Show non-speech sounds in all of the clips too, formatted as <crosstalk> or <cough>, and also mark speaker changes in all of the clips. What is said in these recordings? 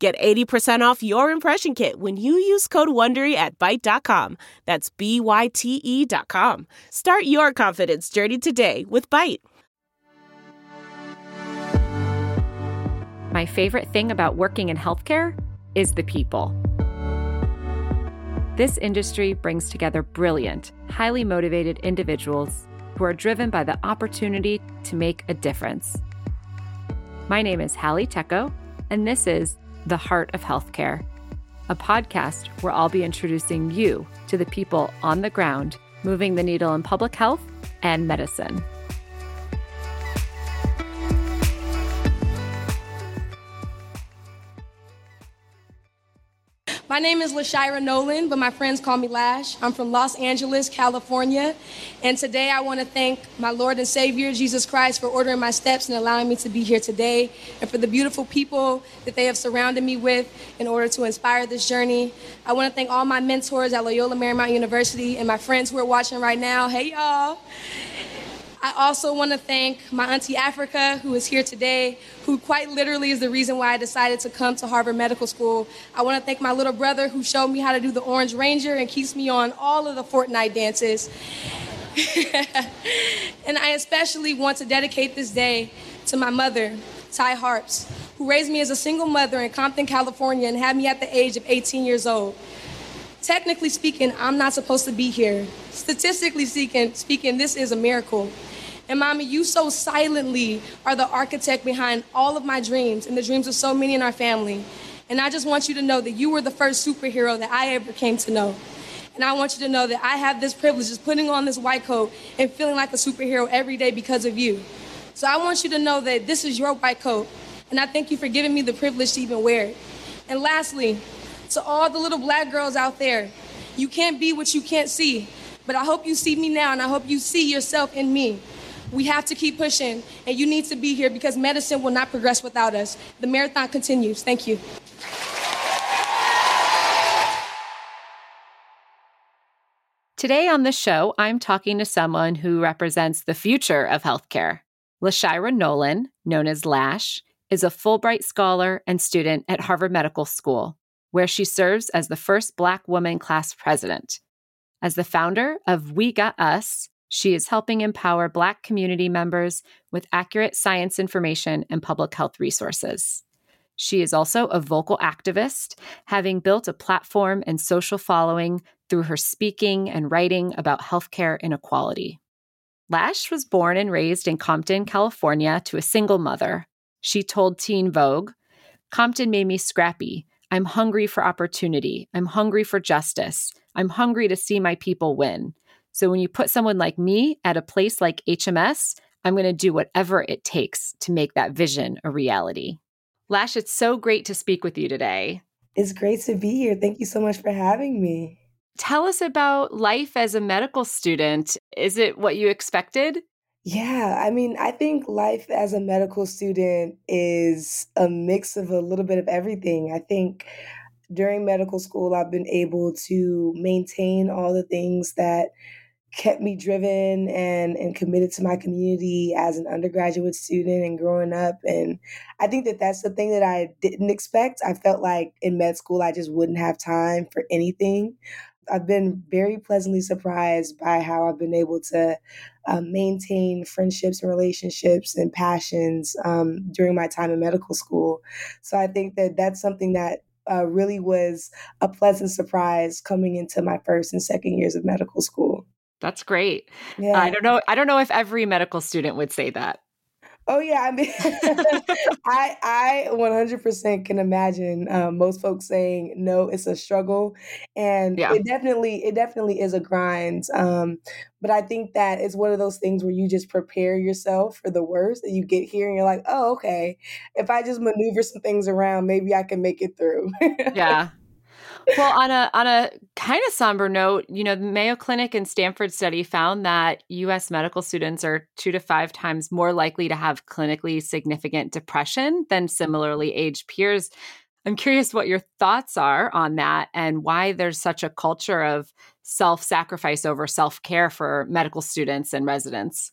Speaker 1: Get 80% off your impression kit when you use code WONDERY at Byte.com. That's B-Y-T-E dot com. Start your confidence journey today with Byte.
Speaker 2: My favorite thing about working in healthcare is the people. This industry brings together brilliant, highly motivated individuals who are driven by the opportunity to make a difference. My name is Halle Tecco, and this is the Heart of Healthcare, a podcast where I'll be introducing you to the people on the ground moving the needle in public health and medicine.
Speaker 3: My name is LaShyra Nolen, but my friends call me Lash. I'm from Los Angeles, California. And today I want to thank my Lord and Savior, Jesus Christ, for ordering my steps and allowing me to be here today, and for the beautiful people that they have surrounded me with in order to inspire this journey. I want to thank all my mentors at Loyola Marymount University and my friends who are watching right now. Hey, y'all. I also want to thank my Auntie Africa, who is here today, who quite literally is the reason why I decided to come to Harvard Medical School. I want to thank my little brother, who showed me how to do the Orange Ranger and keeps me on all of the Fortnite dances. <laughs> and I especially want to dedicate this day to my mother, Ty Harps, who raised me as a single mother in Compton, California, and had me at the age of 18 years old. Technically speaking, I'm not supposed to be here. Statistically speaking, speaking, this is a miracle. And mommy, you so silently are the architect behind all of my dreams and the dreams of so many in our family. And I just want you to know that you were the first superhero that I ever came to know. And I want you to know that I have this privilege just putting on this white coat and feeling like a superhero every day because of you. So I want you to know that this is your white coat. And I thank you for giving me the privilege to even wear it. And lastly, to all the little black girls out there, you can't be what you can't see. But I hope you see me now and I hope you see yourself in me. We have to keep pushing, and you need to be here because medicine will not progress without us. The marathon continues. Thank you.
Speaker 2: Today on the show, I'm talking to someone who represents the future of healthcare. LaShyra Nolen, known as Lash, is a Fulbright scholar and student at Harvard Medical School, where she serves as the first Black woman class president. As the founder of We Got Us, she is helping empower Black community members with accurate science information and public health resources. She is also a vocal activist, having built a platform and social following through her speaking and writing about healthcare inequality. Lash was born and raised in Compton, California, to a single mother. She told Teen Vogue Compton made me scrappy. I'm hungry for opportunity. I'm hungry for justice. I'm hungry to see my people win. So when you put someone like me at a place like HMS, I'm going to do whatever it takes to make that vision a reality. Lash, it's so great to speak with you today.
Speaker 4: It's great to be here. Thank you so much for having me.
Speaker 2: Tell us about life as a medical student. Is it what you expected?
Speaker 4: Yeah, I mean, I think life as a medical student is a mix of a little bit of everything. I think during medical school, I've been able to maintain all the things that kept me driven and and committed to my community as an undergraduate student and growing up and i think that that's the thing that i didn't expect. I felt like in med school i just wouldn't have time for anything. I've been very pleasantly surprised by how i've been able to um, maintain friendships and relationships and passions um, during my time in medical school. So i think that that's something that uh, really was a pleasant surprise coming into my first and second years of medical school
Speaker 2: that's great. Yeah. I don't know. I don't know if every medical student would say that.
Speaker 4: Oh yeah, I mean, <laughs> I I 100% can imagine um, most folks saying no. It's a struggle, and yeah. it definitely it definitely is a grind. Um, but I think that it's one of those things where you just prepare yourself for the worst, and you get here and you're like, oh okay, if I just maneuver some things around, maybe I can make it through.
Speaker 2: yeah, well, on a on a kind of somber note, you know, the Mayo Clinic and Stanford study found that US medical students are 2 to 5 times more likely to have clinically significant depression than similarly aged peers. I'm curious what your thoughts are on that and why there's such a culture of self-sacrifice over self-care for medical students and residents.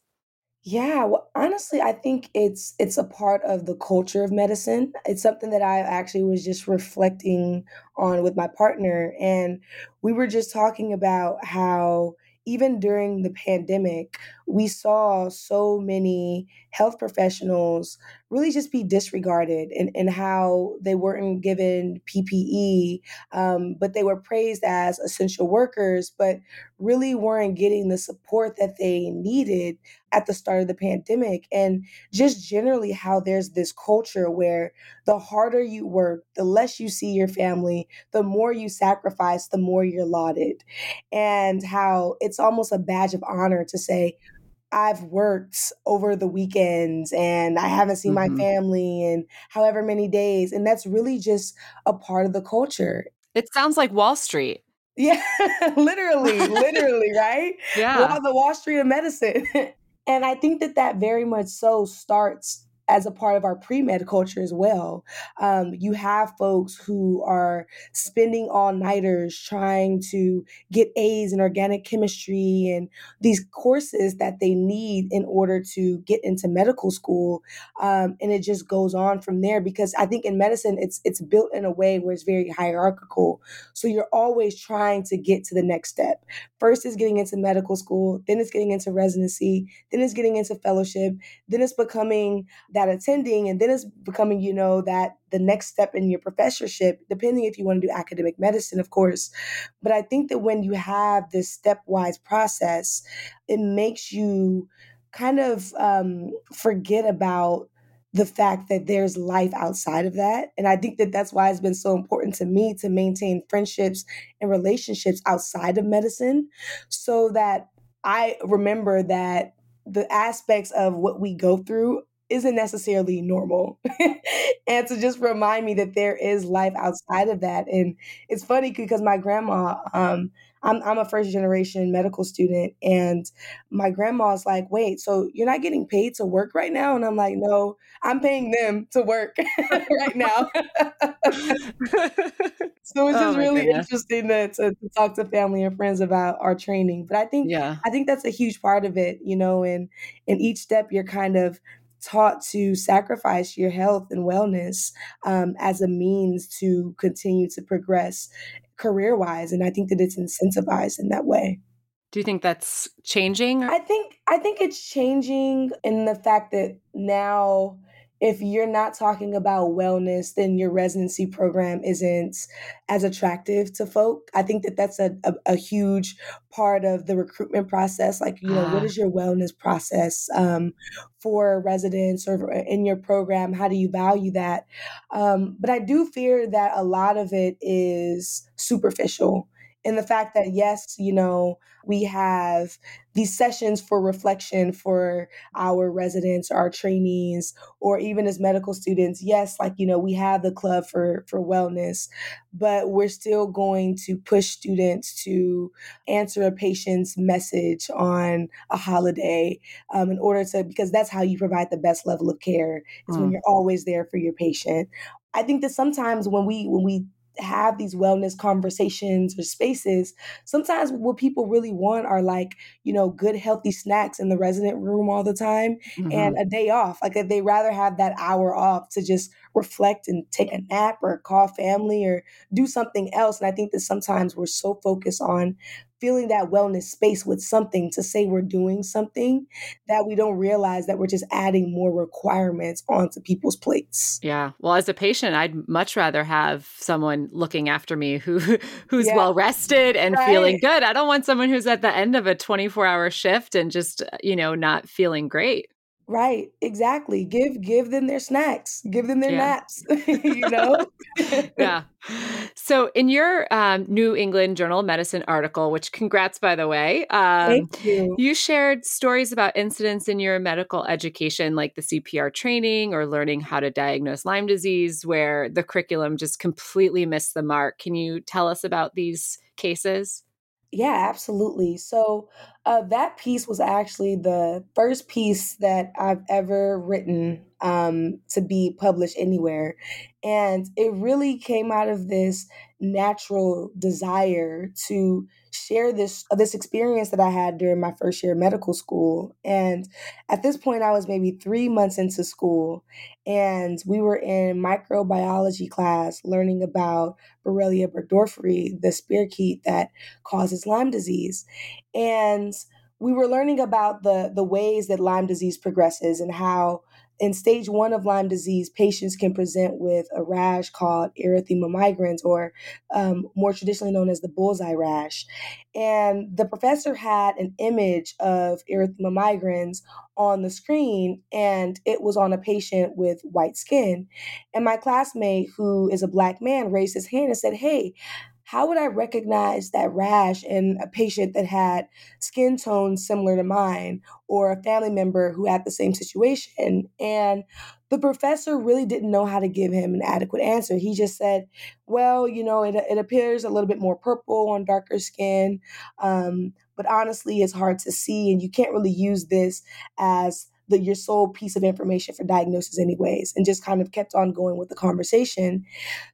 Speaker 3: Yeah, well, honestly, I think it's it's a part of the culture of medicine. It's something that I actually was just reflecting on with my partner, and we were just talking about how even during the pandemic, we saw so many health professionals really just be disregarded and, and how they weren't given PPE, um, but they were praised as essential workers, but really weren't getting the support that they needed at the start of the pandemic. And just generally, how there's this culture where the harder you work, the less you see your family, the more you sacrifice, the more you're lauded. And how it's almost a badge of honor to say, I've worked over the weekends and I haven't seen mm-hmm. my family in however many days. And that's really just a part of the culture.
Speaker 2: It sounds like Wall Street.
Speaker 3: Yeah, <laughs> literally, <laughs> literally, right?
Speaker 2: Yeah.
Speaker 3: the Wall Street of medicine. <laughs> and I think that that very much so starts as a part of our pre med culture as well. Um, you have folks who are spending all nighters trying to get A's in organic chemistry and these courses that they need in order to get into medical school. Um, and it just goes on from there because I think in medicine it's it's built in a way where it's very hierarchical. So you're always trying to get to the next step. First is getting into medical school, then it's getting into residency, then it's getting into fellowship, then it's becoming that attending and then it's becoming you know that the next step in your professorship depending if you want to do academic medicine of course but i think that when you have this stepwise process it makes you kind of um, forget about the fact that there's life outside of that. And I think that that's why it's been so important to me to maintain friendships and relationships outside of medicine so that I remember that the aspects of what we go through isn't necessarily normal. <laughs> and to just remind me that there is life outside of that. And it's funny because my grandma, um, I'm, I'm a first generation medical student, and my grandma's like, Wait, so you're not getting paid to work right now? And I'm like, No, I'm paying them to work <laughs> right now. <laughs> so it's oh just oh really goodness. interesting to, to, to, talk to family and friends about our training. But I think yeah. I think that's a huge part of it, you know, and in each step you're kind of taught to sacrifice your health and wellness um, as a means to continue to progress career wise. And I think that it's incentivized in that way.
Speaker 2: Do you think that's changing?
Speaker 3: I think I think it's changing in the fact that now if you're not talking about wellness, then your residency program isn't as attractive to folk. I think that that's a, a, a huge part of the recruitment process. Like, you know, what ah. is your wellness process um, for residents or in your program? How do you value that? Um, but I do fear that a lot of it is superficial in the fact that yes, you know, we have these sessions for reflection for our residents, our trainees, or even as medical students. Yes, like you know, we have the club for for wellness, but we're still going to push students to answer a patient's message on a holiday um, in order to because that's how you provide the best level of care is mm. when you're always there for your patient. I think that sometimes when we when we have these wellness conversations or spaces, sometimes what people really want are like, you know, good, healthy snacks in the resident room all the time mm-hmm. and a day off. Like they rather have that hour off to just reflect and take a nap or call family or do something else. And I think that sometimes we're so focused on feeling that wellness space with something to say we're doing something that we don't realize that we're just adding more requirements onto people's plates.
Speaker 2: Yeah. Well, as a patient, I'd much rather have someone looking after me who <laughs> who's yeah. well rested and right. feeling good. I don't want someone who's at the end of a 24-hour shift and just, uh, you know, not feeling great.
Speaker 3: Right, exactly. Give give them their snacks. Give them their yeah. naps, <laughs> you know? <laughs>
Speaker 2: yeah. So, in your um, New England Journal of Medicine article, which congrats, by the way,
Speaker 3: um, Thank you.
Speaker 2: you shared stories about incidents in your medical education, like the CPR training or learning how to diagnose Lyme disease, where the curriculum just completely missed the mark. Can you tell us about these cases?
Speaker 3: Yeah, absolutely. So uh, that piece was actually the first piece that I've ever written um, to be published anywhere. And it really came out of this natural desire to share this this experience that I had during my first year of medical school. And at this point, I was maybe three months into school, and we were in microbiology class learning about Borrelia burgdorferi, the spirochete that causes Lyme disease. And we were learning about the the ways that Lyme disease progresses and how in stage one of Lyme disease, patients can present with a rash called erythema migrans, or um, more traditionally known as the bullseye rash. And the professor had an image of erythema migrans on the screen, and it was on a patient with white skin. And my classmate, who is a black man, raised his hand and said, Hey, how would I recognize that rash in a patient that had skin tone similar to mine or a family member who had the same situation? And the professor really didn't know how to give him an adequate answer. He just said, well, you know, it, it appears a little bit more purple on darker skin. Um, but honestly, it's hard to see, and you can't really use this as the your sole piece of information for diagnosis anyways and just kind of kept on going with the conversation.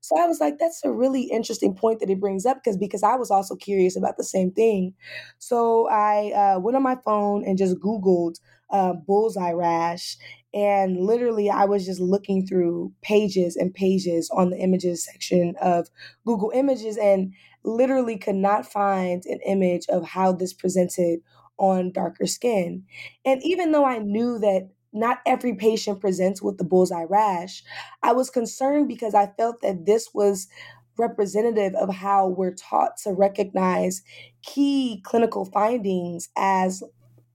Speaker 3: So i was like that's a really interesting point that it brings up because because i was also curious about the same thing. So i uh, went on my phone and just googled uh, bullseye rash and literally i was just looking through pages and pages on the images section of google images and literally could not find an image of how this presented on darker skin. And even though I knew that not every patient presents with the bullseye rash, I was concerned because I felt that this was representative of how we're taught to recognize key clinical findings as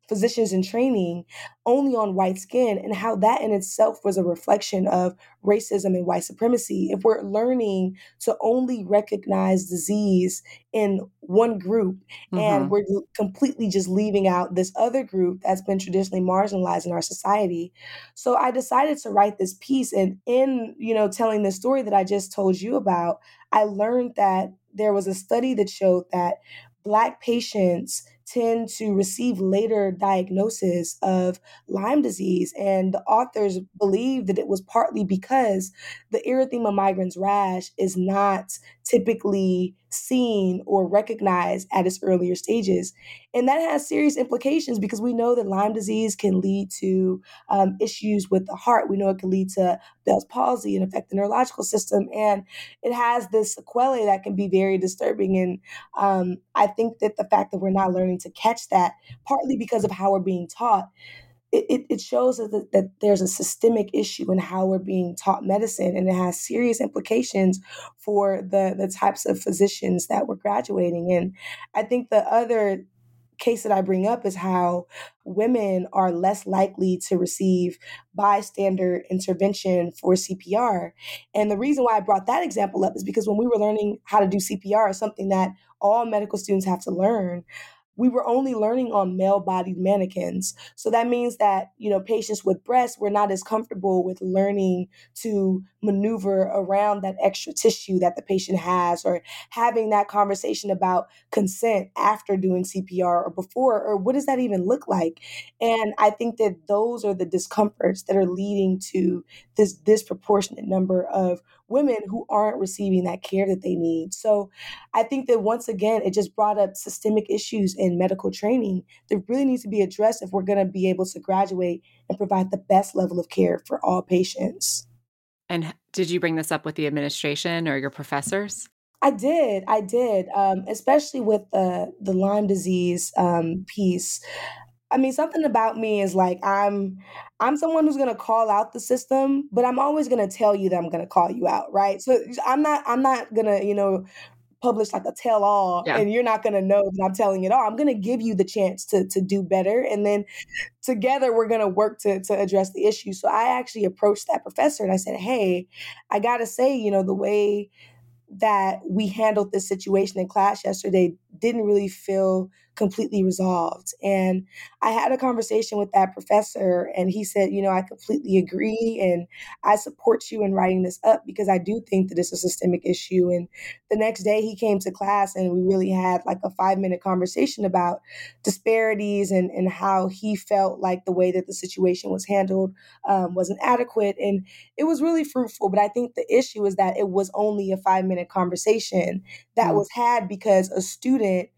Speaker 3: physicians in training only on white skin and how that in itself was a reflection of racism and white supremacy. If we're learning to only recognize disease in one group mm-hmm. and we're completely just leaving out this other group that's been traditionally marginalized in our society. So I decided to write this piece and in, you know, telling the story that I just told you about, I learned that there was a study that showed that black patients tend to receive later diagnosis of Lyme disease. And the authors believe that it was partly because the erythema migrans rash is not typically seen or recognized at its earlier stages. And that has serious implications because we know that Lyme disease can lead to um, issues with the heart. We know it can lead to Bell's palsy and affect the neurological system. And it has this sequelae that can be very disturbing. And um, I think that the fact that we're not learning to catch that, partly because of how we're being taught, it, it shows that, that there's a systemic issue in how we're being taught medicine and it has serious implications for the the types of physicians that we're graduating and i think the other case that i bring up is how women are less likely to receive bystander intervention for cpr and the reason why i brought that example up is because when we were learning how to do cpr something that all medical students have to learn we were only learning on male bodied mannequins. So that means that, you know, patients with breasts were not as comfortable with learning to maneuver around that extra tissue that the patient has or having that conversation about consent after doing CPR or before, or what does that even look like? And I think that those are the discomforts that are leading to this disproportionate number of women who aren't receiving that care that they need. So I think that once again, it just brought up systemic issues in medical training that really needs to be addressed if we're going to be able to graduate and provide the best level of care for all patients.
Speaker 2: And did you bring this up with the administration or your professors?
Speaker 3: I did. I did, um, especially with the the Lyme disease um, piece. I mean, something about me is like I'm I'm someone who's gonna call out the system, but I'm always gonna tell you that I'm gonna call you out, right? So I'm not I'm not gonna, you know, publish like a tell all yeah. and you're not going to know that I'm telling it all. I'm going to give you the chance to to do better and then together we're going to work to to address the issue. So I actually approached that professor and I said, "Hey, I got to say, you know, the way that we handled this situation in class yesterday didn't really feel completely resolved. And I had a conversation with that professor, and he said, You know, I completely agree, and I support you in writing this up because I do think that it's a systemic issue. And the next day he came to class, and we really had like a five minute conversation about disparities and, and how he felt like the way that the situation was handled um, wasn't adequate. And it was really fruitful. But I think the issue is that it was only a five minute conversation that mm. was had because a student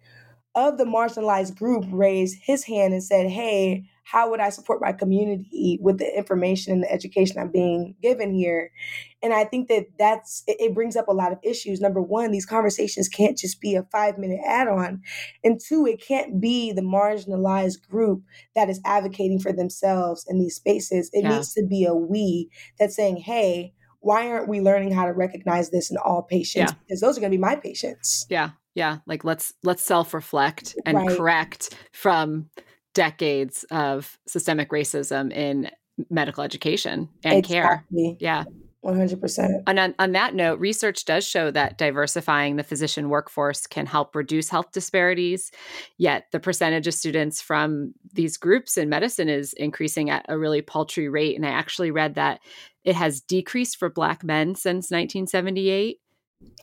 Speaker 3: of the marginalized group raised his hand and said, Hey, how would I support my community with the information and the education I'm being given here? And I think that that's it, brings up a lot of issues. Number one, these conversations can't just be a five minute add on. And two, it can't be the marginalized group that is advocating for themselves in these spaces. It yeah. needs to be a we that's saying, Hey, why aren't we learning how to recognize this in all patients? Yeah. Because those are going to be my patients.
Speaker 2: Yeah yeah like let's let's self-reflect and right. correct from decades of systemic racism in medical education and exactly. care yeah
Speaker 3: 100%.
Speaker 2: And on, on that note, research does show that diversifying the physician workforce can help reduce health disparities. Yet the percentage of students from these groups in medicine is increasing at a really paltry rate. And I actually read that it has decreased for Black men since 1978.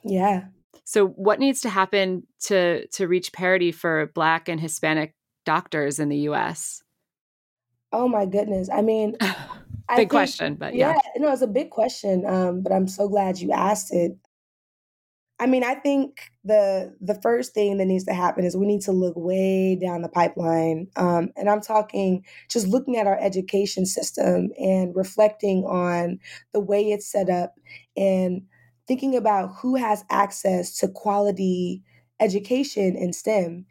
Speaker 3: Yeah.
Speaker 2: So what needs to happen to to reach parity for black and Hispanic doctors in the US?
Speaker 3: Oh my goodness. I mean, <laughs>
Speaker 2: big I think, question, but yeah. yeah.
Speaker 3: No, it's a big question. Um, but I'm so glad you asked it. I mean, I think the the first thing that needs to happen is we need to look way down the pipeline, um, and I'm talking just looking at our education system and reflecting on the way it's set up and thinking about who has access to quality education in STEM.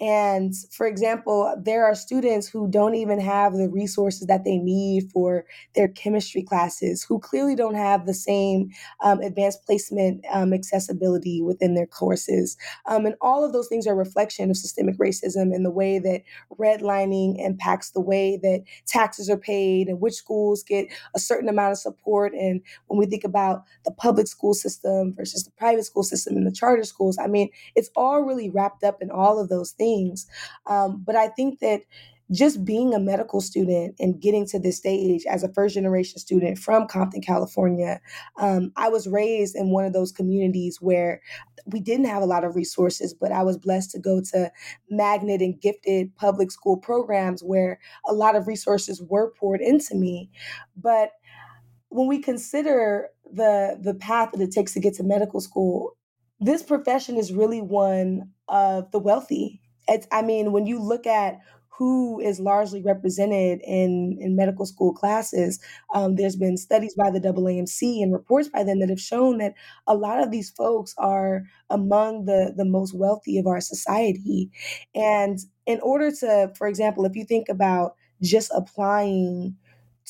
Speaker 3: And for example, there are students who don't even have the resources that they need for their chemistry classes, who clearly don't have the same um, advanced placement um, accessibility within their courses. Um, and all of those things are a reflection of systemic racism and the way that redlining impacts the way that taxes are paid and which schools get a certain amount of support. And when we think about the public school system versus the private school system and the charter schools, I mean, it's all really wrapped up in all of those things. Um, but I think that just being a medical student and getting to this stage as a first generation student from Compton, California, um, I was raised in one of those communities where we didn't have a lot of resources, but I was blessed to go to magnet and gifted public school programs where a lot of resources were poured into me. But when we consider the the path that it takes to get to medical school, this profession is really one of the wealthy. It's, I mean, when you look at who is largely represented in, in medical school classes. Um, there's been studies by the AAMC and reports by them that have shown that a lot of these folks are among the, the most wealthy of our society. And in order to, for example, if you think about just applying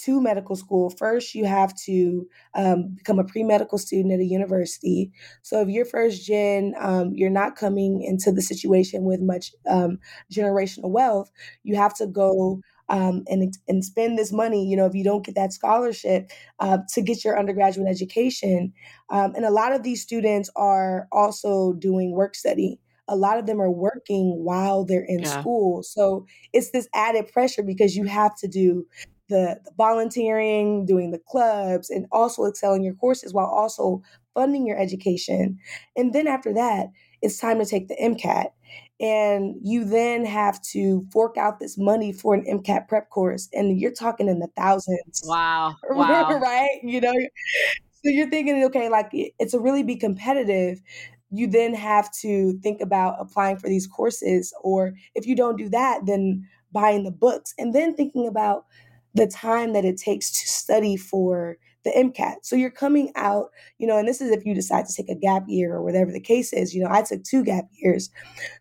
Speaker 3: to medical school, first you have to um, become a pre medical student at a university. So if you're first gen, um, you're not coming into the situation with much um, generational wealth. You have to go um, and and spend this money. You know, if you don't get that scholarship uh, to get your undergraduate education, um, and a lot of these students are also doing work study a lot of them are working while they're in yeah. school. So it's this added pressure because you have to do the, the volunteering, doing the clubs, and also excelling your courses while also funding your education. And then after that, it's time to take the MCAT. And you then have to fork out this money for an MCAT prep course. And you're talking in the thousands.
Speaker 2: Wow. <laughs> Wow.
Speaker 3: right? You know, so you're thinking, okay, like it's a really be competitive. You then have to think about applying for these courses. Or if you don't do that, then buying the books and then thinking about the time that it takes to study for the MCAT. So you're coming out, you know, and this is if you decide to take a gap year or whatever the case is. You know, I took two gap years.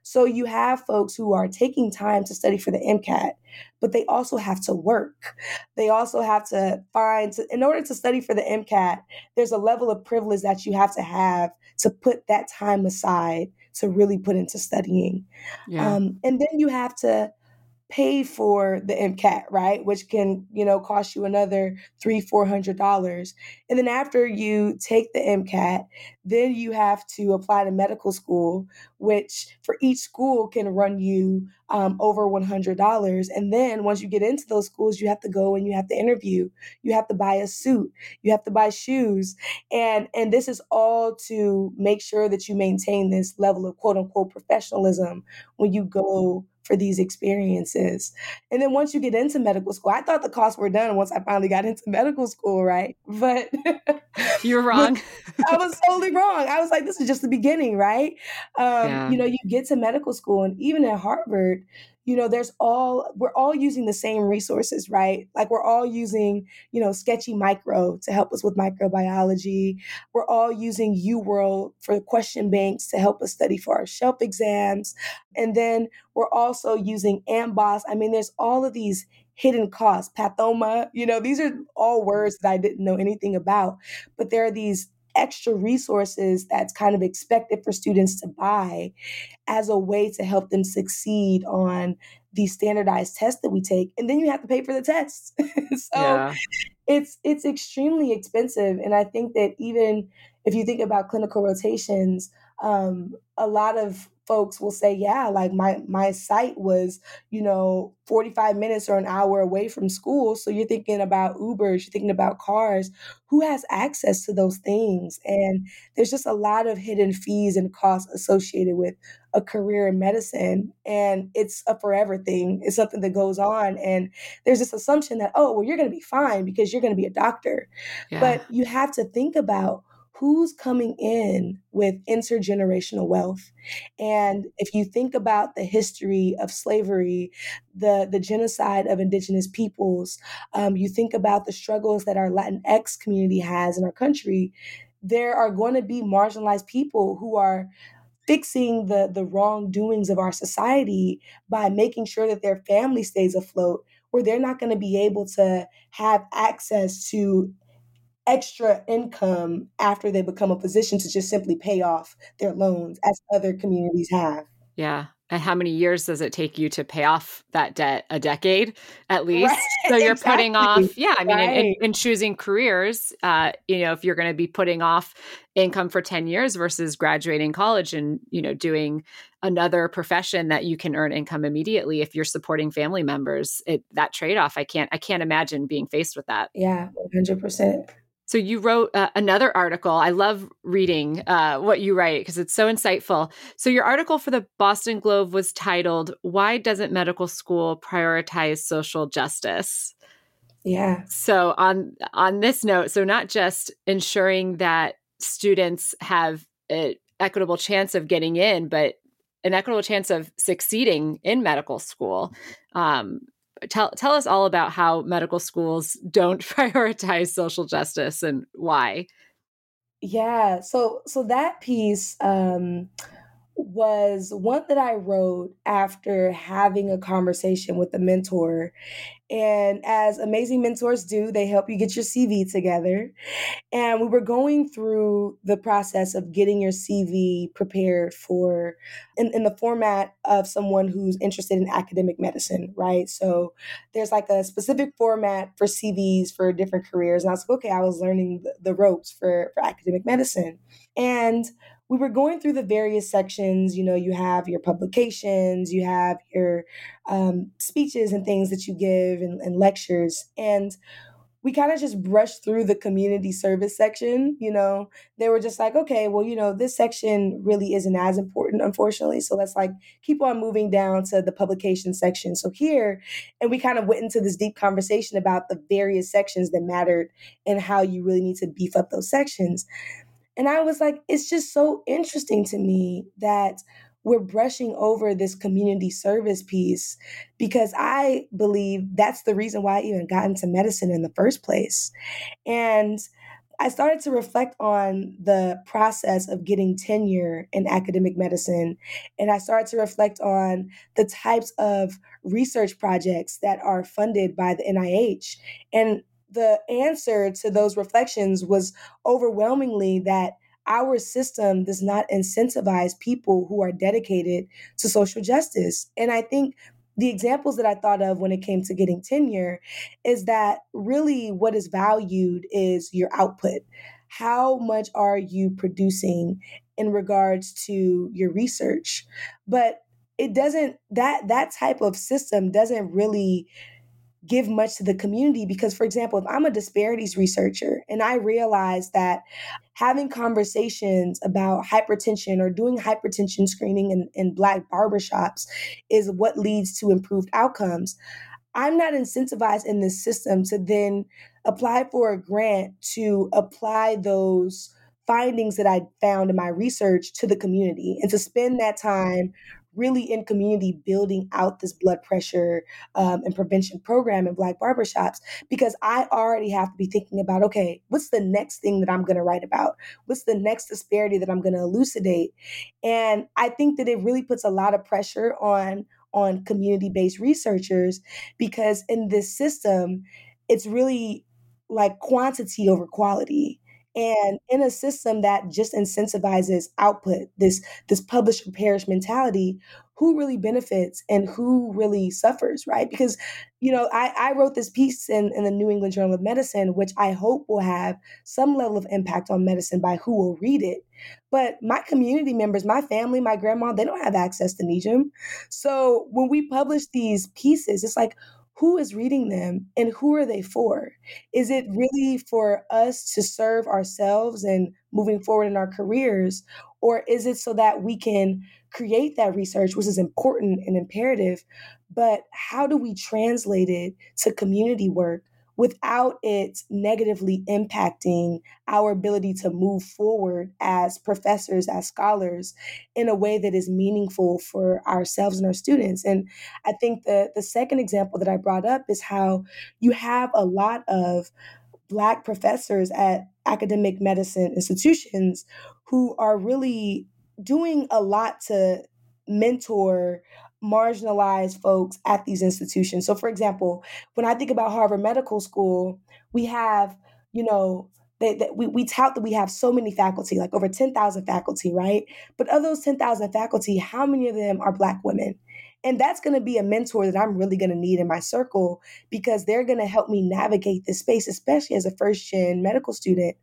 Speaker 3: So you have folks who are taking time to study for the MCAT, but they also have to work. They also have to find, to, in order to study for the MCAT, there's a level of privilege that you have to have to put that time aside to really put into studying. Yeah. Um, and then you have to pay for the MCAT, right? Which can, you know, cost you another three, four hundred dollars. And then after you take the MCAT, then you have to apply to medical school, which for each school can run you um, over $100. And then once you get into those schools, you have to go and you have to interview. You have to buy a suit. You have to buy shoes. And, and this is all to make sure that you maintain this level of quote unquote professionalism when you go for these experiences. And then once you get into medical school, I thought the costs were done once I finally got into medical school, right? But <laughs>
Speaker 2: you're wrong.
Speaker 3: I was totally wrong. I was like, this is just the beginning, right? Um, yeah. You know, you get to medical school, and even at Harvard, you know there's all we're all using the same resources right? Like we're all using you know sketchy micro to help us with microbiology. We're all using uworld for question banks to help us study for our shelf exams. And then we're also using amboss. I mean there's all of these hidden costs pathoma you know these are all words that i didn't know anything about. But there are these extra resources that's kind of expected for students to buy as a way to help them succeed on the standardized tests that we take and then you have to pay for the tests <laughs> so yeah. it's it's extremely expensive and i think that even if you think about clinical rotations um, a lot of folks will say, yeah, like my my site was, you know, 45 minutes or an hour away from school. So you're thinking about Ubers, you're thinking about cars. Who has access to those things? And there's just a lot of hidden fees and costs associated with a career in medicine. And it's a forever thing. It's something that goes on. And there's this assumption that, oh, well, you're gonna be fine because you're gonna be a doctor. Yeah. But you have to think about who's coming in with intergenerational wealth. And if you think about the history of slavery, the, the genocide of indigenous peoples, um, you think about the struggles that our Latinx community has in our country, there are going to be marginalized people who are fixing the the wrongdoings of our society by making sure that their family stays afloat where they're not going to be able to have access to extra income after they become a physician to just simply pay off their loans as other communities have.
Speaker 2: Yeah. And how many years does it take you to pay off that debt? A decade at <laughs> least. Right. So you're exactly. putting off, yeah. I mean, right. in, in, choosing careers, uh, you know, if you're going to be putting off income for 10 years versus graduating college and, you know, doing another profession that you can earn income immediately if you're supporting family members, it, that trade off, I can't, I can't imagine being faced with that.
Speaker 3: Yeah, 100%.
Speaker 2: So you wrote uh, another article. I love reading uh, what you write because it's so insightful. So your article for the Boston Globe was titled "Why Doesn't Medical School Prioritize Social Justice?"
Speaker 3: Yeah.
Speaker 2: So on on this note, so not just ensuring that students have an equitable chance of getting in, but an equitable chance of succeeding in medical school. Um, tell tell us all about how medical schools don't <laughs> prioritize social justice and why.
Speaker 3: Yeah, so so that piece um, was one that I wrote after having a conversation with a mentor. And as amazing mentors do, they help you get your CV together. And we were going through the process of getting your CV prepared for in, in the format of someone who's interested in academic medicine, right? So there's like a specific format for CVs for different careers. And I was like, okay, I was learning the, the ropes for, for academic medicine. And we were going through the various sections. You know, you have your publications, you have your um, speeches and things that you give and, and lectures. And we kind of just brushed through the community service section. You know, they were just like, okay, well, you know, this section really isn't as important, unfortunately. So let's like keep on moving down to the publication section. So here, and we kind of went into this deep conversation about the various sections that mattered and how you really need to beef up those sections. And I was like, it's just so interesting to me that we're brushing over this community service piece because I believe that's the reason why I even got into medicine in the first place. And I started to reflect on the process of getting tenure in academic medicine. And I started to reflect on the types of research projects that are funded by the NIH. And the answer to those reflections was overwhelmingly that our system does not incentivize people who are dedicated to social justice. And I think the examples that I thought of when it came to getting tenure is that really what is valued is your output. How much are you producing in regards to your research? But it doesn't that that type of system doesn't really give much to the community because for example if i'm a disparities researcher and i realize that having conversations about hypertension or doing hypertension screening in, in black barbershops is what leads to improved outcomes i'm not incentivized in this system to then apply for a grant to apply those findings that i found in my research to the community and to spend that time really in community building out this blood pressure um, and prevention program in Black barbershops because I already have to be thinking about okay, what's the next thing that I'm going to write about? What's the next disparity that I'm going to elucidate? And I think that it really puts a lot of pressure on on community-based researchers because in this system it's really like quantity over quality and in a system that just incentivizes output this this publish or perish mentality who really benefits and who really suffers right? Because you know i, I wrote this piece in, in the new england journal of medicine which i hope will have some level of impact on medicine by who will read it. But my community members my family my grandma they don't have access to NEJM so when we publish these pieces it's like who is reading them and who are they for? Is it really for us to serve ourselves and moving forward in our careers? Or is it so that we can create that research, which is important and imperative? But how do we translate it to community work without it negatively impacting our ability to move forward as professors, as scholars, in a way that is meaningful for ourselves and our students. And I think the, the second example that I brought up is how you have a lot of Black professors at academic medicine institutions who are really doing a lot to mentor marginalized folks at these institutions. So, for example, when I think about Harvard Medical School, we have, you know, that, we, we tout that we have so many faculty, like over 10,000 faculty, right? But of those 10,000 faculty, how many of them are Black women? And that's going to be a mentor that I'm really going to need in my circle because they're going to help me navigate this space, especially as a first gen medical student.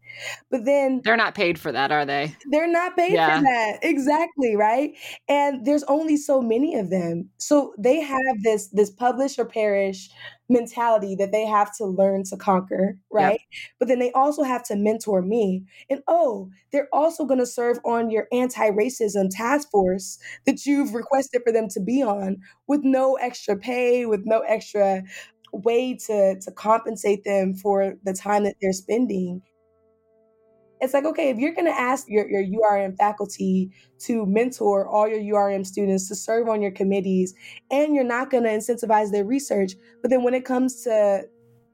Speaker 3: But then
Speaker 2: they're not paid for that, are they?
Speaker 3: They're not paid yeah. for that. Exactly, right? And there's only so many of them. So they have this this publish or perish mentality that they have to learn to conquer, right? But then they also have to mentor me. And oh, they're also going to serve on your anti racism task force that you've requested for them to be on with no extra pay, with no extra way to, to compensate them for the time that they're spending it's like, okay, if you're going to ask your, your URM faculty to mentor all your URM students to serve on your committees, and you're not going to incentivize their research, but then when it comes to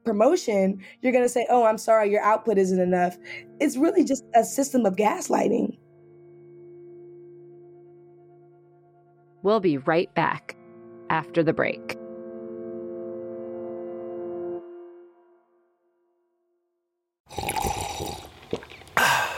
Speaker 3: promotion, you're going to say, oh, I'm sorry, your output isn't enough. It's really just a system of gaslighting.
Speaker 2: We'll be right back after the break.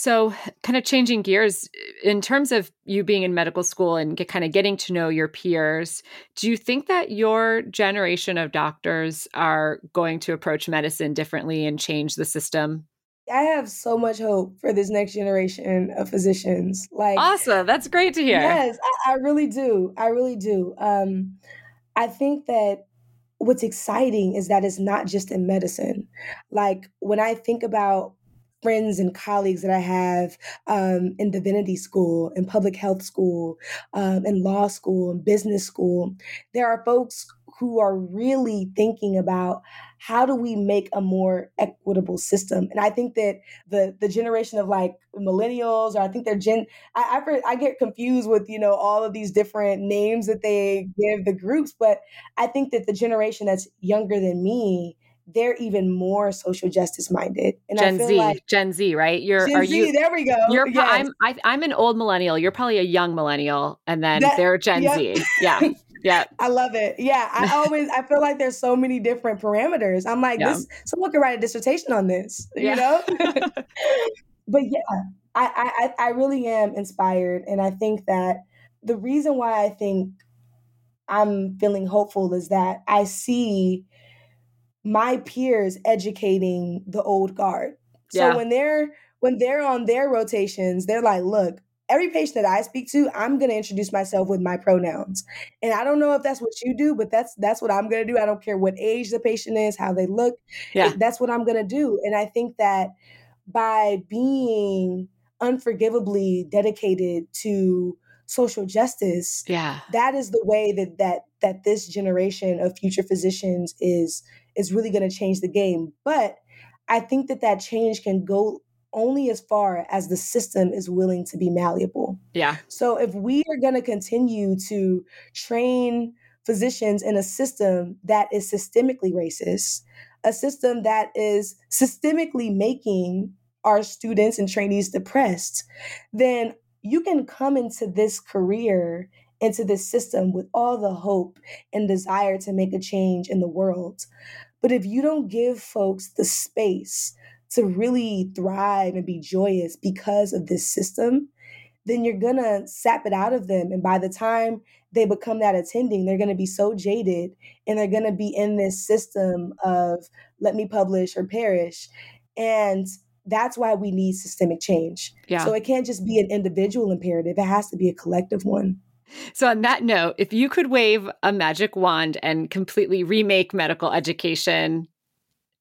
Speaker 2: So, kind of changing gears in terms of you being in medical school and get, kind of getting to know your peers, do you think that your generation of doctors are going to approach medicine differently and change the system?
Speaker 3: I have so much hope for this next generation of physicians. Like
Speaker 2: awesome, that's great to hear.
Speaker 3: Yes, I, I really do. I really do. Um, I think that what's exciting is that it's not just in medicine. Like when I think about friends and colleagues that I have um, in divinity school, in public health school, um, in law school, in business school. There are folks who are really thinking about how do we make a more equitable system and i think that the the generation of like millennials or i think they're gen I, I i get confused with you know all of these different names that they give the groups but i think that the generation that's younger than me they're even more social justice minded.
Speaker 2: And Gen Z, like Gen Z, right?
Speaker 3: You're Gen are Z, you? There we go.
Speaker 2: You're yes. I'm I, am i am an old millennial. You're probably a young millennial, and then that, they're Gen yep. Z. Yeah. <laughs> Yeah.
Speaker 3: I love it. Yeah. I <laughs> always I feel like there's so many different parameters. I'm like, yeah. this someone could write a dissertation on this, yeah. you know? <laughs> but yeah, I, I I really am inspired. And I think that the reason why I think I'm feeling hopeful is that I see my peers educating the old guard. So yeah. when they're when they're on their rotations, they're like, look, every patient that I speak to, I'm going to introduce myself with my pronouns. And I don't know if that's what you do, but that's that's what I'm going to do. I don't care what age the patient is, how they look. Yeah. That's what I'm going to do. And I think that by being unforgivably dedicated to social justice,
Speaker 2: yeah.
Speaker 3: that is the way that that that this generation of future physicians is is really going to change the game. But I think that that change can go only as far as the system is willing to be malleable.
Speaker 2: Yeah.
Speaker 3: So if we are going to continue to train physicians in a system that is systemically racist, a system that is systemically making our students and trainees depressed, then you can come into this career into this system with all the hope and desire to make a change in the world. But if you don't give folks the space to really thrive and be joyous because of this system, then you're gonna sap it out of them. And by the time they become that attending, they're gonna be so jaded and they're gonna be in this system of let me publish or perish. And that's why we need systemic change. Yeah. So it can't just be an individual imperative, it has to be a collective one.
Speaker 2: So, on that note, if you could wave a magic wand and completely remake medical education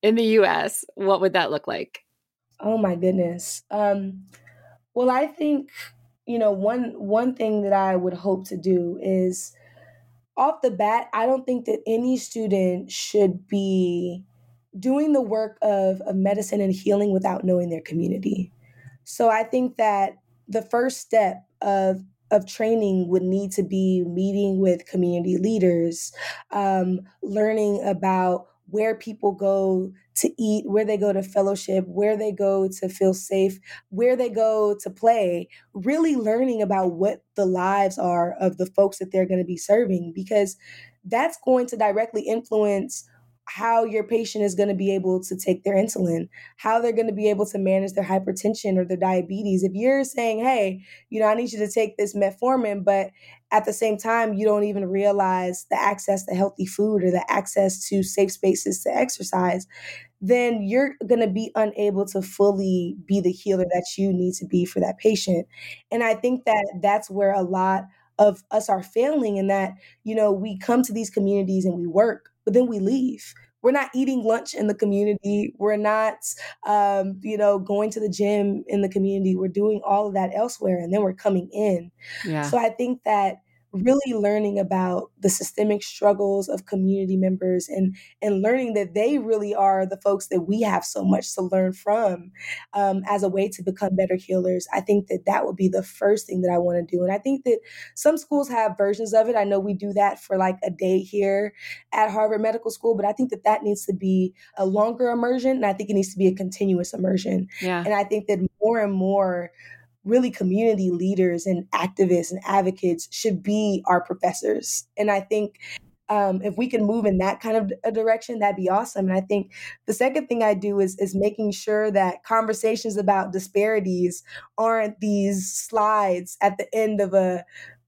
Speaker 2: in the US, what would that look like?
Speaker 3: Oh my goodness. Um, well, I think you know one one thing that I would hope to do is off the bat, I don't think that any student should be doing the work of, of medicine and healing without knowing their community. So I think that the first step of of training would need to be meeting with community leaders, um, learning about where people go to eat, where they go to fellowship, where they go to feel safe, where they go to play, really learning about what the lives are of the folks that they're going to be serving, because that's going to directly influence how your patient is going to be able to take their insulin, how they're going to be able to manage their hypertension or their diabetes. If you're saying, hey, you know, I need you to take this metformin, but at the same time, you don't even realize the access to healthy food or the access to safe spaces to exercise, then you're going to be unable to fully be the healer that you need to be for that patient. And I think that that's where a lot of us are failing in that, you know, we come to these communities and we work, but then we leave. We're not eating lunch in the community. We're not, um, you know, going to the gym in the community. We're doing all of that elsewhere, and then we're coming in. Yeah. So I think that really learning about the systemic struggles of community members and and learning that they really are the folks that we have so much to learn from um, as a way to become better healers. I think that that would be the first thing that i want to do and i think that some schools have versions of it. I know we do that for like a day here at harvard medical school but i think that that needs to be a longer immersion and i think it needs to be a continuous immersion.
Speaker 2: Yeah.
Speaker 3: and i think that more and more really community leaders and activists and advocates should be our professors. And I think um, if we can move in that kind of a direction, that'd be awesome. And I think the second thing I do is is making sure that conversations about disparities aren't these slides at the end of a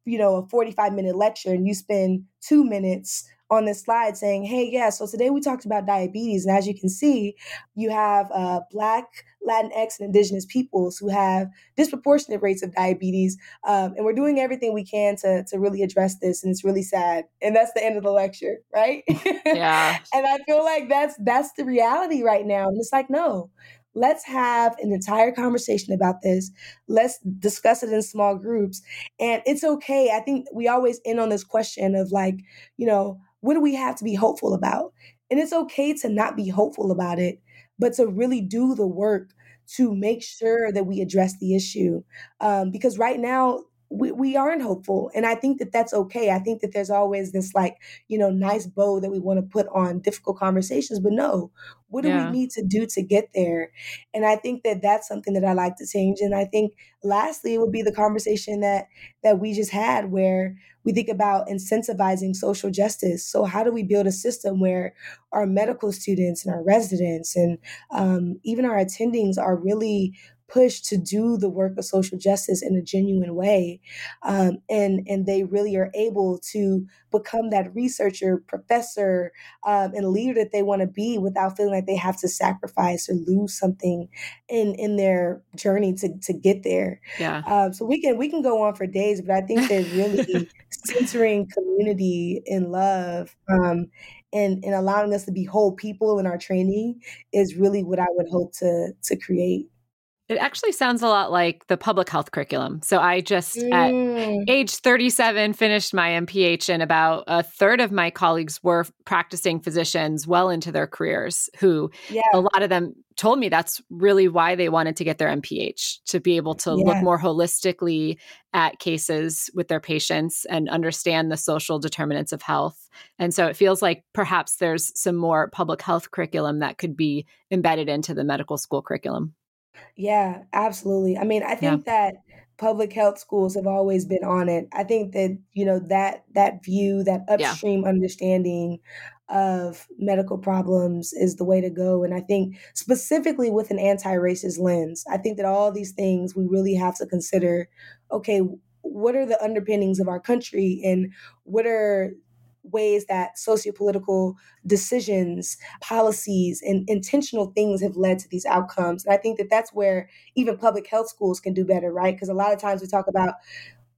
Speaker 3: you know a 45 minute lecture and you spend two minutes on this slide saying, hey, yeah, so today we talked about diabetes. And as you can see, you have uh, Black, Latinx, and Indigenous peoples who have disproportionate rates of diabetes. Um, and we're doing everything we can to, to really address this. And it's really sad. And that's the end of the lecture, right?
Speaker 2: Yeah. <laughs>
Speaker 3: and I feel like that's that's the reality right now. And it's like, no, let's have an entire conversation about this. Let's discuss it in small groups. And it's okay. I think we always end on this question of like, you know, what do we have to be hopeful about? And it's okay to not be hopeful about it, but to really do the work to make sure that we address the issue. Um, because right now, we, we aren't hopeful. And I think that that's okay. I think that there's always this like, you know, nice bow that we want to put on difficult conversations, but no, what do
Speaker 2: Yeah.
Speaker 3: we need to do to get there? And I think that that's something that I like to change. And I think lastly, it would be the conversation that that we just had where we think about incentivizing social justice. So how do we build a system where our medical students and our residents and um, even our attendings are really pushed to do the work of social justice in a genuine way um, and and they really are able to become that researcher professor um, and leader that they want to be without feeling like they have to sacrifice or lose something in in their journey to to get there
Speaker 2: Yeah.
Speaker 3: um, so we can we can go on for days but i think that really <laughs> centering community in love um, and and allowing us to be whole people in our training is really what i would hope to to create
Speaker 2: It actually sounds a lot like the public health curriculum. So I just at
Speaker 3: Mm.
Speaker 2: age 37 finished my MPH and about a third of my colleagues were practicing physicians well into their careers who
Speaker 3: yeah
Speaker 2: a lot of them told me that's really why they wanted to get their MPH to be able to look more holistically at cases with their patients and understand the social determinants of health. And so it feels like perhaps there's some more public health curriculum that could be embedded into the medical school curriculum.
Speaker 3: Yeah, absolutely. I mean, I
Speaker 2: Yeah.
Speaker 3: think that public health schools have always been on it. I think that, you know, that that view, that
Speaker 2: Yeah.
Speaker 3: upstream understanding of medical problems is the way to go. And I think specifically with an anti-racist lens, I think that all these things we really have to consider, okay, what are the underpinnings of our country and what are ways that sociopolitical decisions, policies, and intentional things have led to these outcomes. And I think that that's where even public health schools can do better, right? Because a lot of times we talk about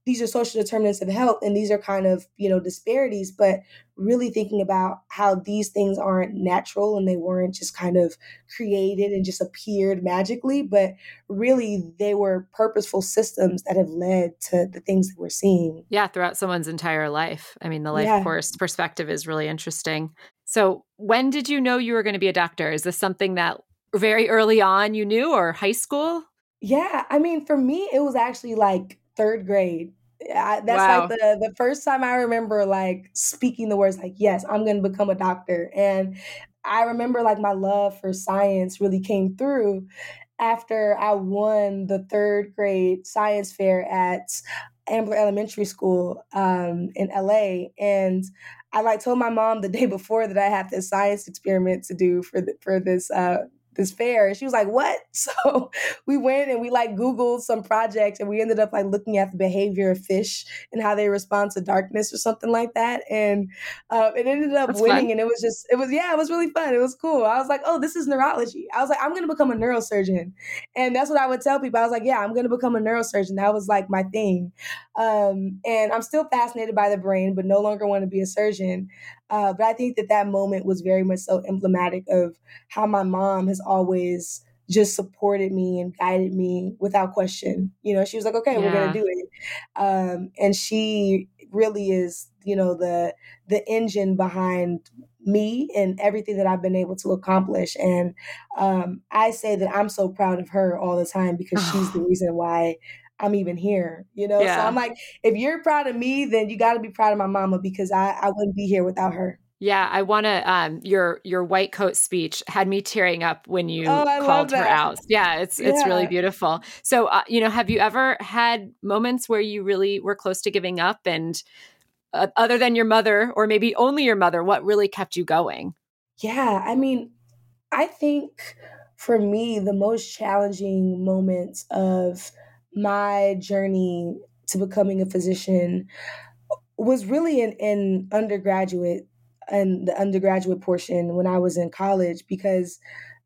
Speaker 3: these are social determinants of health and these are kind of you know disparities but really thinking about how these things aren't natural and they weren't just kind of created and just appeared magically but really they were purposeful systems that have led to the things that we're seeing
Speaker 2: Yeah, throughout someone's entire life. I mean, the life
Speaker 3: Yeah.
Speaker 2: course perspective is really interesting. So, when did you know you were going to be a doctor? Is this something that very early on you knew or high school?
Speaker 3: Yeah, I mean, for me, it was actually like third grade. I, that's
Speaker 2: Wow.
Speaker 3: like the the first time I remember like speaking the words like, "Yes, I'm going to become a doctor." And I remember like my love for science really came through after I won the third grade science fair at Ambler Elementary School um, in LA, and I like told my mom the <laughs> day before that I had this science experiment to do for the, for this uh, this fair, and she was like, "What?" <laughs> So we went and we like Googled some projects, and we ended up like looking at the behavior of fish and how they respond to darkness or something like that, and uh, it ended up
Speaker 2: That's
Speaker 3: winning.
Speaker 2: fun.
Speaker 3: And it was just, it was yeah, it was really fun. It was cool. I was like, "Oh, this is neurology." I was like, "I'm gonna become a neurosurgeon," and that's what I would tell people. I was like, "Yeah, I'm gonna become a neurosurgeon." That was like my thing, um, and I'm still fascinated by the brain, but no longer want to be a surgeon. Uh, but I think that that moment was very much so emblematic of how my mom has always just supported me and guided me without question. You know, she was like, "Okay, we're gonna do it," um, and she really is, you know, the the engine behind me and everything that I've been able to accomplish. And um, I say that I'm so proud of her all the time because she's the <sighs> reason why I'm even here, you know? Yeah. So I'm like, if you're proud of me, then you got to be proud of my mama because I, I wouldn't be here without her.
Speaker 2: Yeah, I want to. Um, your your white coat speech had me tearing up when you oh, called her out. Yeah, it's yeah. it's really beautiful. So, uh, you know, have you ever had moments where you really were close to giving up, and uh, other than your mother, or maybe only your mother, what really kept you going?
Speaker 3: Yeah, I mean, I think for me, the most challenging moments of my journey to becoming a physician was really in, in undergraduate and the undergraduate portion when I was in college because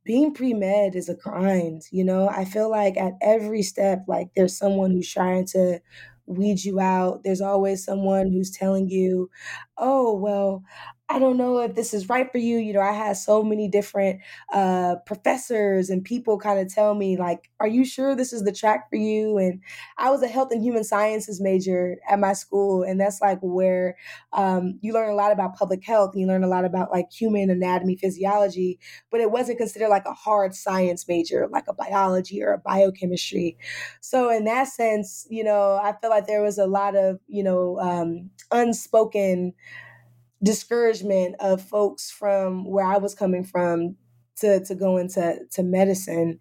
Speaker 3: being pre-med is a grind, you know? I feel like at every step like there's someone who's trying to weed you out. There's always someone who's telling you, "Oh, well, I don't know if this is right for you. You know, I had so many different uh, professors and people kind of tell me, like, are you sure this is the track for you? And I was a health and human sciences major at my school. And that's like where um, you learn a lot about public health and you learn a lot about like human anatomy, physiology, but it wasn't considered like a hard science major, like a biology or a biochemistry. So, in that sense, you know, I feel like there was a lot of, you know, um, unspoken discouragement of folks from where I was coming from to to go into to medicine.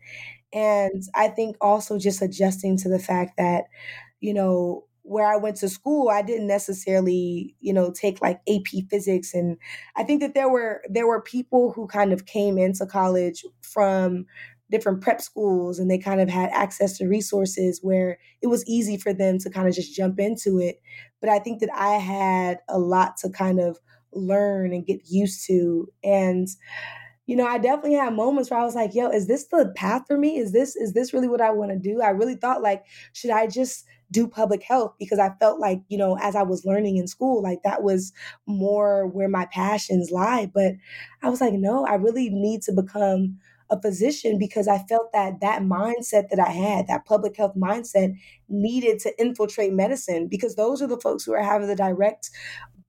Speaker 3: And I think also just adjusting to the fact that, you know, where I went to school, I didn't necessarily, you know, take like AP physics. And I think that there were there were people who kind of came into college from different prep schools and they kind of had access to resources where it was easy for them to kind of just jump into it. But I think that I had a lot to kind of learn and get used to. And, you know, I definitely had moments where I was like, yo, is this the path for me? Is this, is this really what I want to do? I really thought like, should I just do public health? Because I felt like, you know, as I was learning in school, like that was more where my passions lie. But I was like, no, I really need to become a physician because I felt that that mindset that I had, that public health mindset, needed to infiltrate medicine because those are the folks who are having the direct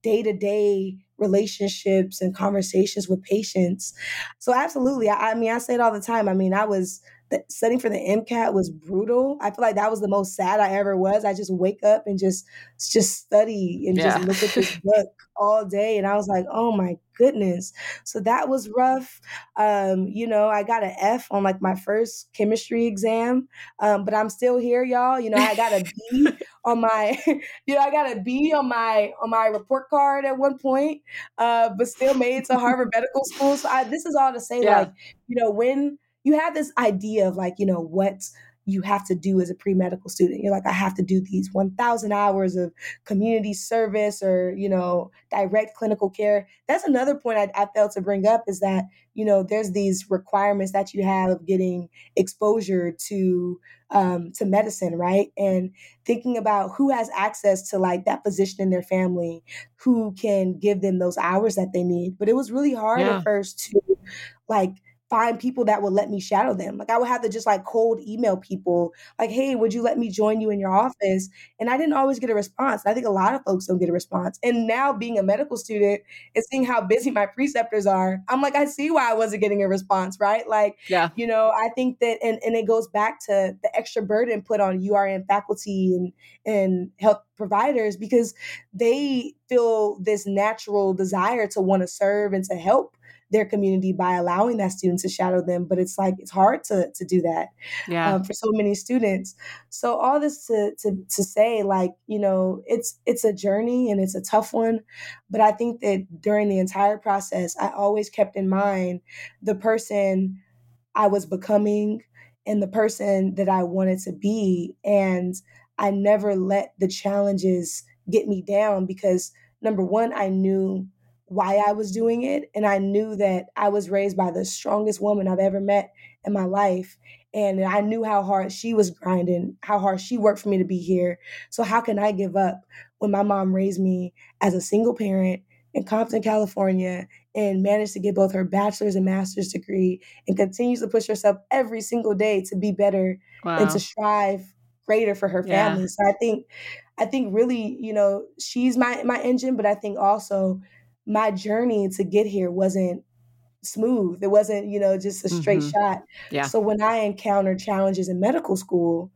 Speaker 3: day to day relationships and conversations with patients. So absolutely, I, I, mean, I say it all the time. I mean, I was the, studying for the MCAT was brutal. I feel like that was the most sad I ever was. I just wake up and just just study and yeah. just look at this <laughs> book all day, and I was like, oh my goodness. So that was rough. Um, you know, I got an F on like my first chemistry exam, um, but I'm still here, y'all. You know, I got a B <laughs> on my, <laughs> you know, I got a B on my on my report card at one point, uh, but still made it to Harvard Medical School. So I, this is all to say, yeah. like, you know, when you have this idea of like, you know, what you have to do as a pre-medical student. You're like, I have to do these 1,000 hours of community service or, you know, direct clinical care. That's another point I, I failed to bring up is that, you know, there's these requirements that you have of getting exposure to um, to medicine, right? And thinking about who has access to like that physician in their family who can give them those hours that they need. But it was really hard yeah. at first to like find people that would let me shadow them. Like I would have to just like cold email people, like, hey, would you let me join you in your office? And I didn't always get a response. I think a lot of folks don't get a response. And now being a medical student and seeing how busy my preceptors are, I'm like, I see why I wasn't getting a response, right? Like, yeah. you know, I think that and, and it goes back to the extra burden put on URM faculty and and health providers because they feel this natural desire to want to serve and to help their community by allowing that student to shadow them but it's like it's hard to to do that yeah. um, for so many students so all this to to to say like you know it's it's a journey and it's a tough one but i think that during the entire process i always kept in mind the person i was becoming and the person that i wanted to be and i never let the challenges get me down because number one i knew why I was doing it. And I knew that I was raised by the strongest woman I've ever met in my life. And I knew how hard she was grinding, how hard she worked for me to be here. So, how can I give up when my mom raised me as a single parent in Compton, California, and managed to get both her bachelor's and master's degree and continues to push herself every single day to be better wow. and to strive greater for her family. Yeah. So I think I think really, you know, she's my my engine, but I think also my journey to get here wasn't smooth. It wasn't, you know, just a straight mm-hmm. shot. Yeah. So when I encounter challenges in medical school,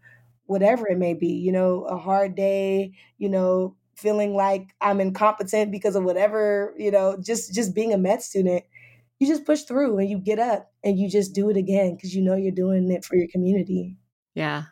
Speaker 3: whatever it may be, you know, a hard day, you know, feeling like I'm incompetent because of whatever, you know, just just being a med student, you just push through and you get up and you just do it again because you know you're doing it for your community.
Speaker 2: Yeah.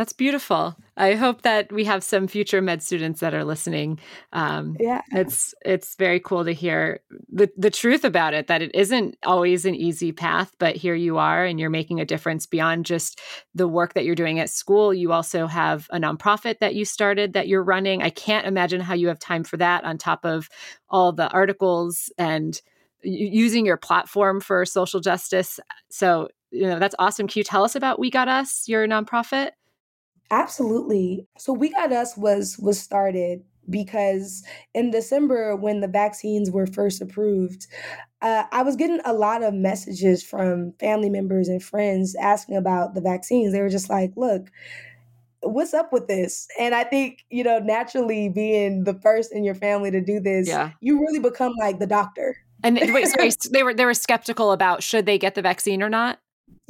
Speaker 2: That's beautiful. I hope that we have some future med students that are listening. Um, yeah, it's it's very cool to hear the the truth about it. That it isn't always an easy path, but here you are, and you're making a difference beyond just the work that you're doing at school. You also have a nonprofit that you started that you're running. I can't imagine how you have time for that on top of all the articles and using your platform for social justice. So you know that's awesome. Can you tell us about We Got Us, your nonprofit?
Speaker 3: Absolutely. So We Got Us was was started because in December when the vaccines were first approved, uh, I was getting a lot of messages from family members and friends asking about the vaccines. They were just like, "Look, what's up with this?" And I think you know, naturally being the first in your family to do this, yeah. you really become like the doctor.
Speaker 2: And wait, sorry, <laughs> they were they were skeptical about should they get the vaccine or not.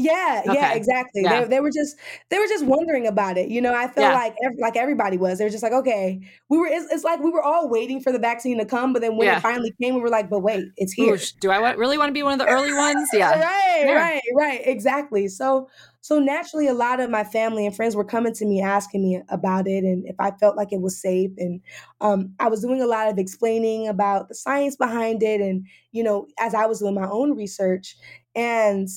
Speaker 3: Yeah, okay. yeah, exactly. Yeah. They, they were just they were just wondering about it. You know, I felt yeah. like like everybody was. They were just like, okay, we were. It's, it's, like we were all waiting for the vaccine to come, but then when yeah. it finally came, we were like, but wait, it's here. Ooh,
Speaker 2: do I really want to be one of the early ones? <laughs> Yeah,
Speaker 3: right, right, right, exactly. So so naturally, a lot of my family and friends were coming to me asking me about it and if I felt like it was safe. And um, I was doing a lot of explaining about the science behind it, and you know, as I was doing my own research and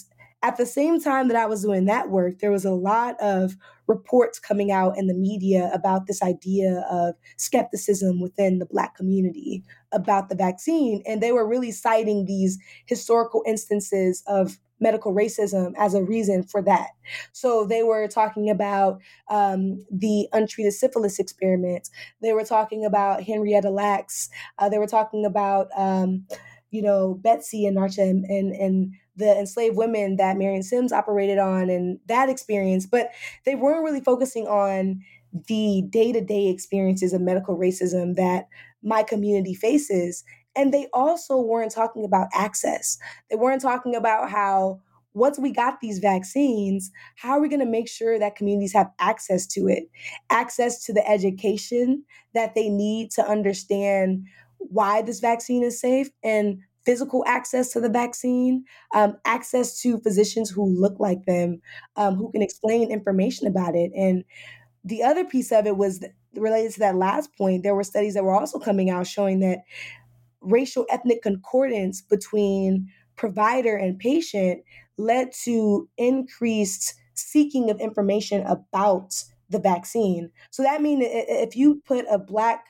Speaker 3: at the same time that I was doing that work, there was a lot of reports coming out in the media about this idea of skepticism within the Black community about the vaccine. And they were really citing these historical instances of medical racism as a reason for that. So they were talking about um, the untreated syphilis experiment. They were talking about Henrietta Lacks. Uh, they were talking about, um, you know, Betsy Anarcha and, and, and the enslaved women that Marion Sims operated on and that experience, but they weren't really focusing on the day to day experiences of medical racism that my community faces. And they also weren't talking about access. They weren't talking about how once we got these vaccines, how are we going to make sure that communities have access to it? Access to the education that they need to understand why this vaccine is safe and physical access to the vaccine, um, access to physicians who look like them, um, who can explain information about it. And the other piece of it was related to that last point. There were studies that were also coming out showing that racial ethnic concordance between provider and patient led to increased seeking of information about the vaccine. So that means if you put a black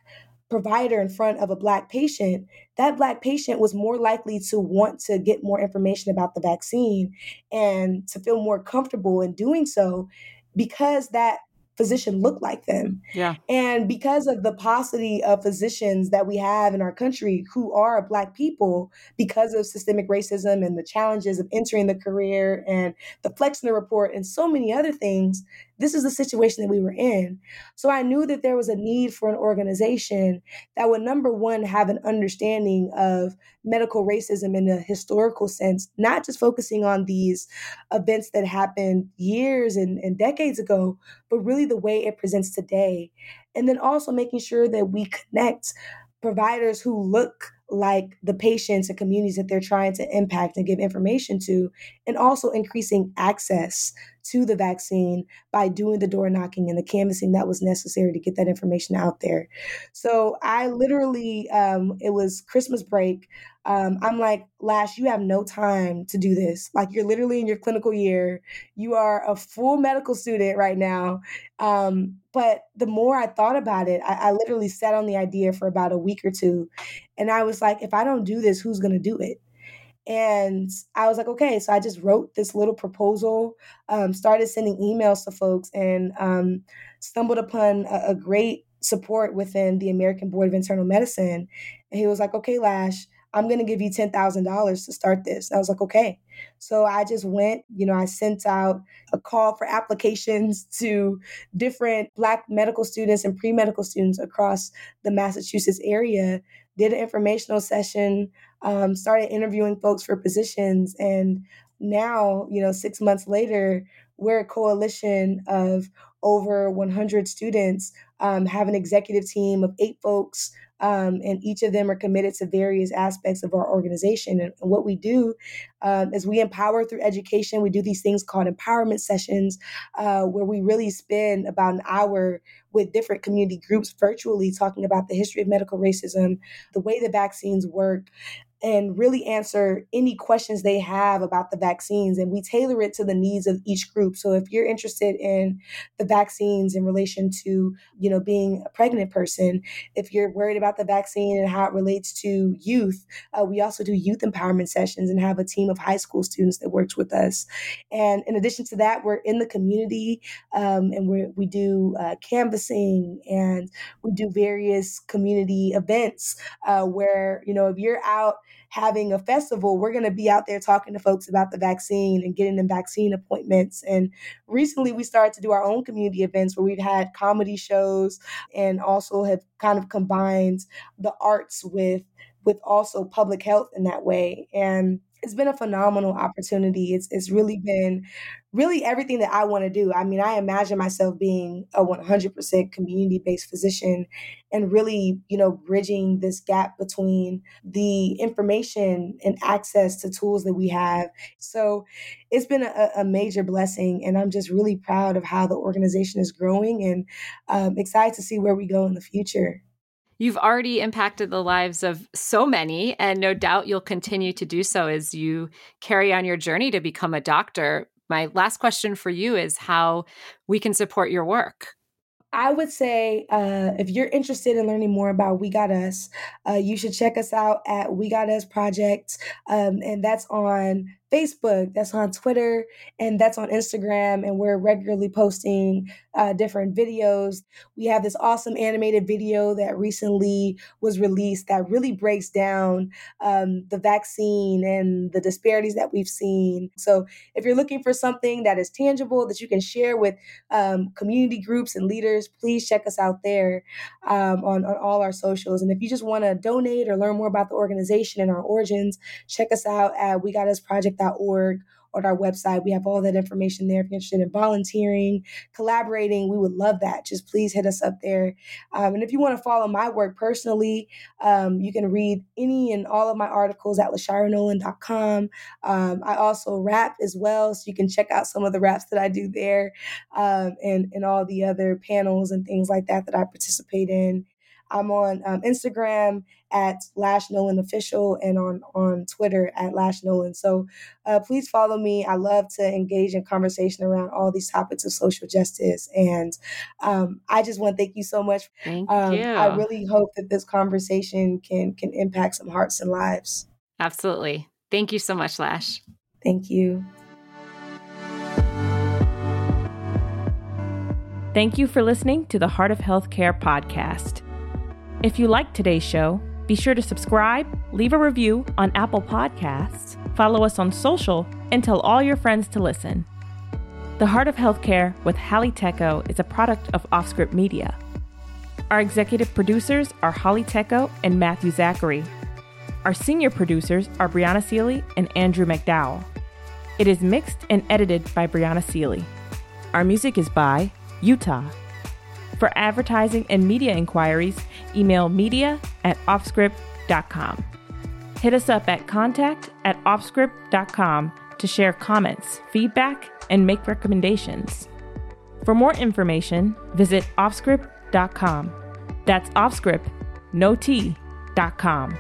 Speaker 3: provider in front of a black patient, that black patient was more likely to want to get more information about the vaccine and to feel more comfortable in doing so because that physician looked like them.
Speaker 2: Yeah.
Speaker 3: And because of the paucity of physicians that we have in our country who are Black people, because of systemic racism and the challenges of entering the career and the Flexner report and so many other things, this is the situation that we were in. So I knew that there was a need for an organization that would, number one, have an understanding of medical racism in a historical sense, not just focusing on these events that happened years and, and decades ago, but really the way it presents today. And then also making sure that we connect providers who look like the patients and communities that they're trying to impact and give information to, and also increasing access to the vaccine by doing the door knocking and the canvassing that was necessary to get that information out there. So I literally, um, it was Christmas break. Um, I'm like, Lash, you have no time to do this. Like, you're literally in your clinical year. You are a full medical student right now. Um, but the more I thought about it, I, I literally sat on the idea for about a week or two. And I was like, if I don't do this, who's going to do it? And I was like, okay. So I just wrote this little proposal, um, started sending emails to folks, and um, stumbled upon a, a, great support within the American Board of Internal Medicine. And he was like, okay, Lash, I'm going to give you $10,000 to start this. And I was like, okay. So I just went, you know, I sent out a call for applications <laughs> to different Black medical students and pre medical students across the Massachusetts area, did an informational session, um, started interviewing folks for positions. And now, you know, six months later, we're a coalition of over 100 students, um, have an executive team of eight folks um, and each of them are committed to various aspects of our organization. And, what we do um, is we empower through education. We do these things called empowerment sessions, uh, where we really spend about an hour with different community groups virtually talking about the history of medical racism, the way the vaccines work, and really answer any questions they have about the vaccines. And we tailor it to the needs of each group. So if you're interested in the vaccines in relation to, you know, being a pregnant person, if you're worried about the vaccine and how it relates to youth, uh, we also do youth empowerment sessions and have a team of high school students that works with us. And in addition to that, we're in the community um, and we we do uh, canvassing and we do various community events uh, where, you know, if you're out having a festival, we're going to be out there talking to folks about the vaccine and getting them vaccine appointments. And recently we started to do our own community events where we've had comedy shows and also have kind of combined the arts with with also public health in that way. And it's been a phenomenal opportunity. It's it's really been really everything that I want to do. I mean, I imagine myself being a 100% community-based physician and really, you know, bridging this gap between the information and access to tools that we have. So, it's been a, a major blessing and I'm just really proud of how the organization is growing and um, excited to see where we go in the future.
Speaker 2: You've already impacted the lives of so many, and no doubt you'll continue to do so as you carry on your journey to become a doctor. My last question for you is how we can support your work.
Speaker 3: I would say uh, if you're interested in learning more about We Got Us, uh, you should check us out at We Got Us Project, um, and that's on Facebook, that's on Twitter, and that's on Instagram. And we're regularly posting uh, different videos. We have this awesome animated video that recently was released that really breaks down um, the vaccine and the disparities that we've seen. So, if you're looking for something that is tangible that you can share with um, community groups and leaders, please check us out there um, on, on all our socials. And if you just want to donate or learn more about the organization and our origins, check us out at We Got Us Project org on our website. We have all that information there. If you're interested in volunteering, collaborating, we would love that. Just please hit us up there. Um, and if you want to follow my work personally, um, you can read any and all of my articles at lashyranolen.com. Um, I also rap as well, so you can check out some of the raps that I do there um, and, and all the other panels and things like that that I participate in. I'm on um, Instagram at Lash Nolen Official and on on Twitter at Lash Nolen. So uh, please follow me. I love to engage in conversation around all these topics of social justice, and um, I just want to thank you so much.
Speaker 2: Thank um, you.
Speaker 3: I really hope that this conversation can can impact some hearts and lives.
Speaker 2: Absolutely. Thank you so much, Lash.
Speaker 3: Thank you.
Speaker 5: Thank you for listening to the Heart of Healthcare podcast. If you liked today's show, be sure to subscribe, leave a review on Apple Podcasts, follow us on social, and tell all your friends to listen. The Heart of Healthcare with Halle Tecco is a product of Offscript Media. Our executive producers are Halle Tecco and Matthew Zachary. Our senior producers are Brianna Seely and Andrew McDowell. It is mixed and edited by Brianna Seely. Our music is by Utah. For advertising and media inquiries, email media at offscript.com. Hit us up at contact at offscript.com to share comments, feedback, and make recommendations. For more information, visit offscript.com. That's offscript, no T, dot com.